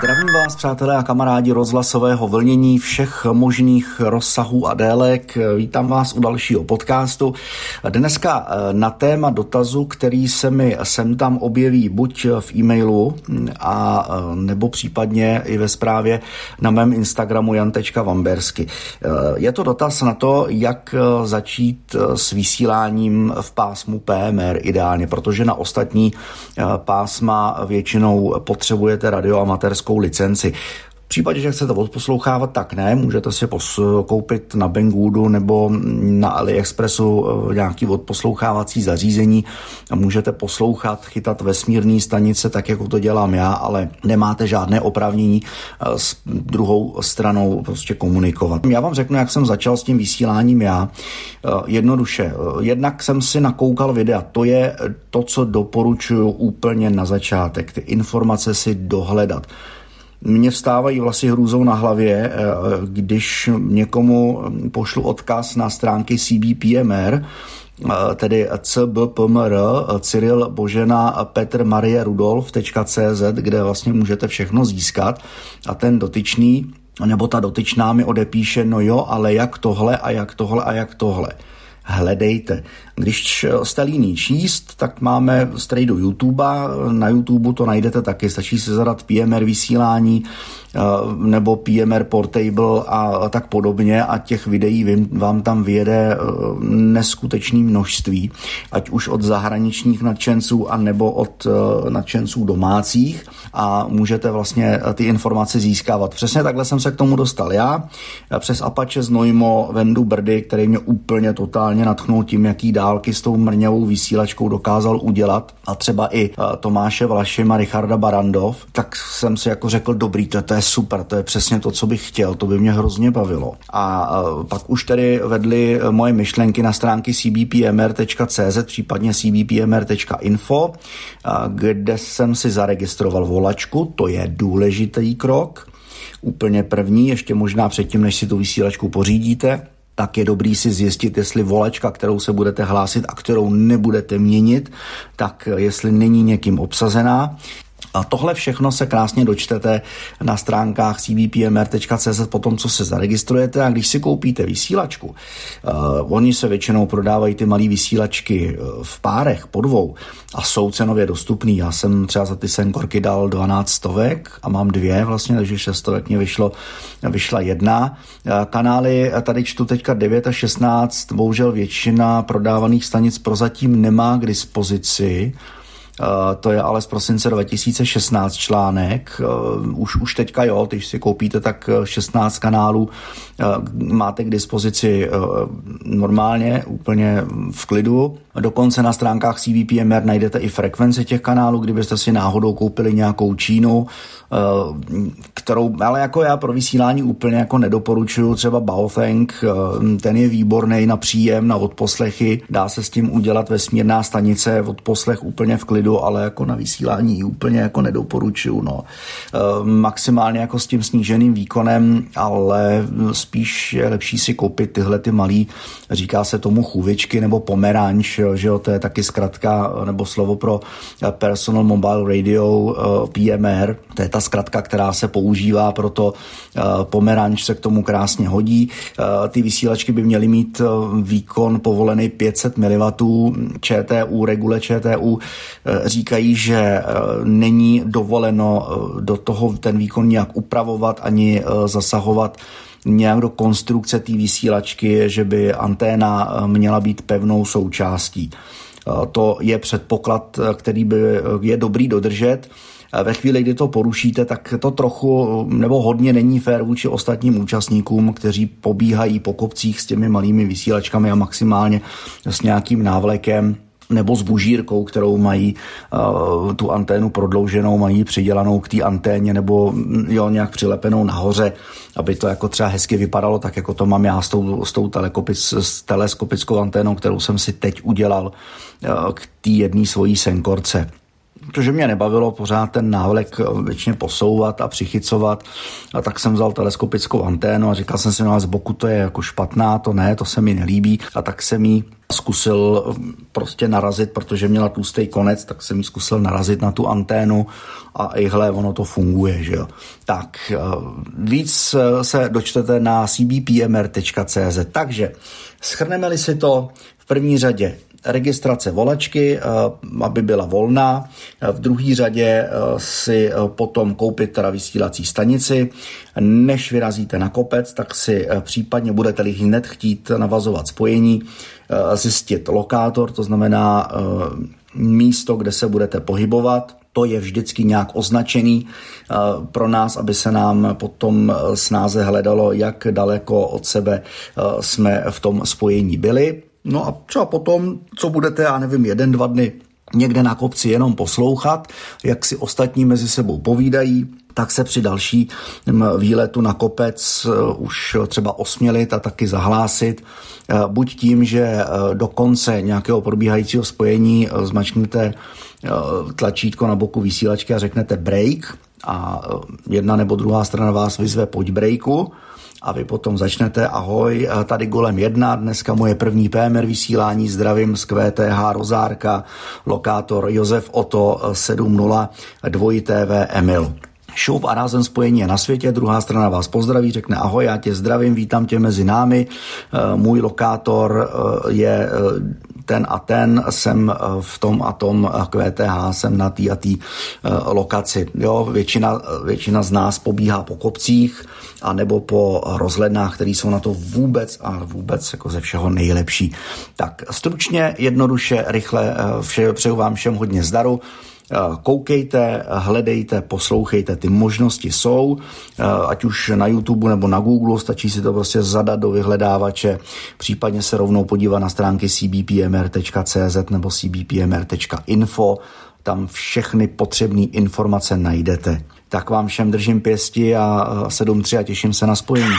Zdravím vás, přátelé a kamarádi rozhlasového vlnění všech možných rozsahů a délek. Vítám vás u dalšího podcastu. Dneska eh, na téma dotazu, který se mi sem tam objeví buď v e-mailu a eh, nebo případně i ve zprávě na mém Instagramu jan.vambersky. Eh, je to dotaz na to, jak začít s vysíláním v pásmu PMR ideálně, protože na ostatní pásma většinou potřebujete radioamatérskou českou licenci. V případě, že chcete odposlouchávat, tak ne, můžete si koupit na Bangoodu nebo na AliExpressu eh, nějaký odposlouchávací zařízení a můžete poslouchat, chytat vesmírné stanice, tak jako to dělám já, ale nemáte žádné opravnění eh, s druhou stranou prostě komunikovat. Já vám řeknu, jak jsem začal s tím vysíláním já. Eh, jednoduše, jednak jsem si nakoukal videa, to je to, co doporučuju úplně na začátek, ty informace si dohledat. Mně vstávají vlasy hrůzou na hlavě, eh, když někomu pošlu odkaz na stránky CBPMR, eh, tedy cbpmr, Cyril Božena Petr Marie Rudolf.cz, kde vlastně můžete všechno získat. A ten dotyčný nebo ta dotyčná mi odepíše, no jo, ale jak tohle a jak tohle a jak tohle hledejte. Když jste líní číst, tak máme strejdu YouTube. Na YouTube to najdete taky. Stačí se zadat PMR vysílání nebo PMR Portable a tak podobně a těch videí vám tam vyjede eh, neskutečné množství, ať už od zahraničních nadšenců a nebo od eh, nadšenců domácích a můžete vlastně ty informace získávat. Přesně takhle jsem se k tomu dostal já, přes Apache Znojmo, Vendu Brdy, který mě úplně totálně natchnul tím, jaký dál dálky s tou mrňavou vysílačkou dokázal udělat a třeba i eh, Tomáše Vlašim a Richarda Barandov, tak jsem si jako řekl, dobrý, to, to je super, to je přesně to, co bych chtěl, to by mě hrozně bavilo. A eh, pak už tedy vedly eh, moje myšlenky na stránky cbpmr.cz, případně cbpmr.info, kde jsem si zaregistroval volačku, to je důležitý krok, úplně první, ještě možná předtím, než si tu vysílačku pořídíte tak je dobrý si zjistit, jestli volačka, kterou se budete hlásit a kterou nebudete měnit, tak jestli není někým obsazená. A tohle všechno se krásně dočtete na stránkách cbpmr.cz po tom, co se zaregistrujete a když si koupíte vysílačku, uh, oni se většinou prodávají ty malé vysílačky eh, v párech po dvou a jsou cenově dostupný. Já jsem třeba za ty senkorky dal 12 stovek a mám dvě vlastně, takže 6 stovek mě vyšlo, vyšla jedna. Uh, kanály tady čtu teďka 9 a 16, bohužel většina prodávaných stanic prozatím nemá k dispozici, Eh, to je ale z prosince 2016 článek. Eh, už, už teďka jo, když si koupíte tak 16 eh, kanálů, máte k dispozici normálně, úplně v klidu. Dokonce na stránkách CVPMR najdete i frekvence těch kanálů, kdybyste si náhodou koupili nějakou Čínu, kterou, ale jako já pro vysílání úplně jako nedoporučuju, třeba Baotheng, ten je výborný na příjem, na odposlechy, dá se s tím udělat vesmírná stanice, odposlech úplně v klidu, klidu, ale jako na vysílání úplně jako nedoporučuju. No. E, maximálně jako s tím sníženým výkonem, ale spíš je lepší si koupit tyhle ty malý, říká se tomu chůvičky nebo pomeranč, že jo, to je taky zkratka nebo slovo pro Personal Mobile Radio e, PMR, to je ta zkratka, která se používá pro to e, pomeranč se k tomu krásně hodí. Ty vysílačky by měly mít výkon povolený 500 mW, ČTU, regule ČTU říkají, že eh, není dovoleno eh, do toho ten výkon nějak upravovat ani eh, zasahovat nějak do konstrukce té vysílačky, že by anténa měla být pevnou součástí. To je předpoklad, který by je dobrý dodržet. Ve chvíli, kdy to porušíte, tak to trochu nebo hodně není fér vůči ostatním účastníkům, kteří pobíhají po kopcích s těmi malými vysílačkami a maximálně s nějakým návlekem nebo s bužírkou, kterou mají uh, tu anténu prodlouženou, mají přidělanou k té anténě nebo mm, jo, nějak přilepenou nahoře, aby to jako třeba hezky vypadalo, tak jako to mám já s tou, s tou s teleskopickou anténou, kterou jsem si teď udělal uh, k té jedné svojí senkorce. Protože mě nebavilo pořád ten návlek většině posouvat a přichycovat. A tak jsem vzal teleskopickou anténu a říkal jsem si, no z boku to je jako špatná, to ne, to se mi nelíbí. A tak jsem jí zkusil prostě narazit, protože měla tlustý konec, tak jsem jí zkusil narazit na tu anténu a ihle, ono to funguje, že jo. Tak, eh, víc eh, se dočtete na cbpmr.cz. Takže, schrneme-li si to v první řadě registrace volačky, eh, aby byla volná. V druhé řadě eh, si eh, potom koupit teda vysílací stanici. Než vyrazíte na kopec, tak si případně budete-li hned chtít navazovat spojení, zjistit lokátor, to znamená místo, kde se budete pohybovat. To je vždycky nějak označený pro nás, aby se nám potom snáze hledalo, jak daleko od sebe jsme v tom spojení byli. No a třeba potom, co budete, já nevím, jeden, dva dny někde na kopci jenom poslouchat, jak si ostatní mezi sebou povídají, tak se při další výletu na kopec eh, už třeba osmělit a taky zahlásit. Eh, buď tím, že eh, do konce nějakého probíhajícího spojení zmačknete tlačítko na boku vysílačky a řeknete break a jedna nebo druhá strana vás vyzve pojď breaku a vy potom začnete, ahoj, tady golem jedna, dneska moje první PMR vysílání, zdravím z QTH Rozárka, lokátor Josef Oto 70 2 TV Emil. Šoup a rázem spojení je na světě, druhá strana vás pozdraví, řekne ahoj, já tě zdravím, vítám tě mezi námi, můj lokátor je ten a ten, jsem v tom a tom QTH, jsem na té a té lokaci. Jo, většina, většina z nás pobíhá po kopcích, a nebo po rozhlednách, které jsou na to vůbec a vůbec jako ze všeho nejlepší. Tak stručně, jednoduše, rychle, vše, přeju vám všem hodně zdaru. Eh, koukejte, hledejte, poslouchejte, ty možnosti jsou, eh, ať už na YouTube nebo na Google, stačí si to prostě zadat do vyhledávače, případně se rovnou podívat na stránky cbpmr.cz nebo cbpmr.info, tam všechny potřebné informace najdete. Tak vám všem držím pěsti a 7-3 a těším se na spojení.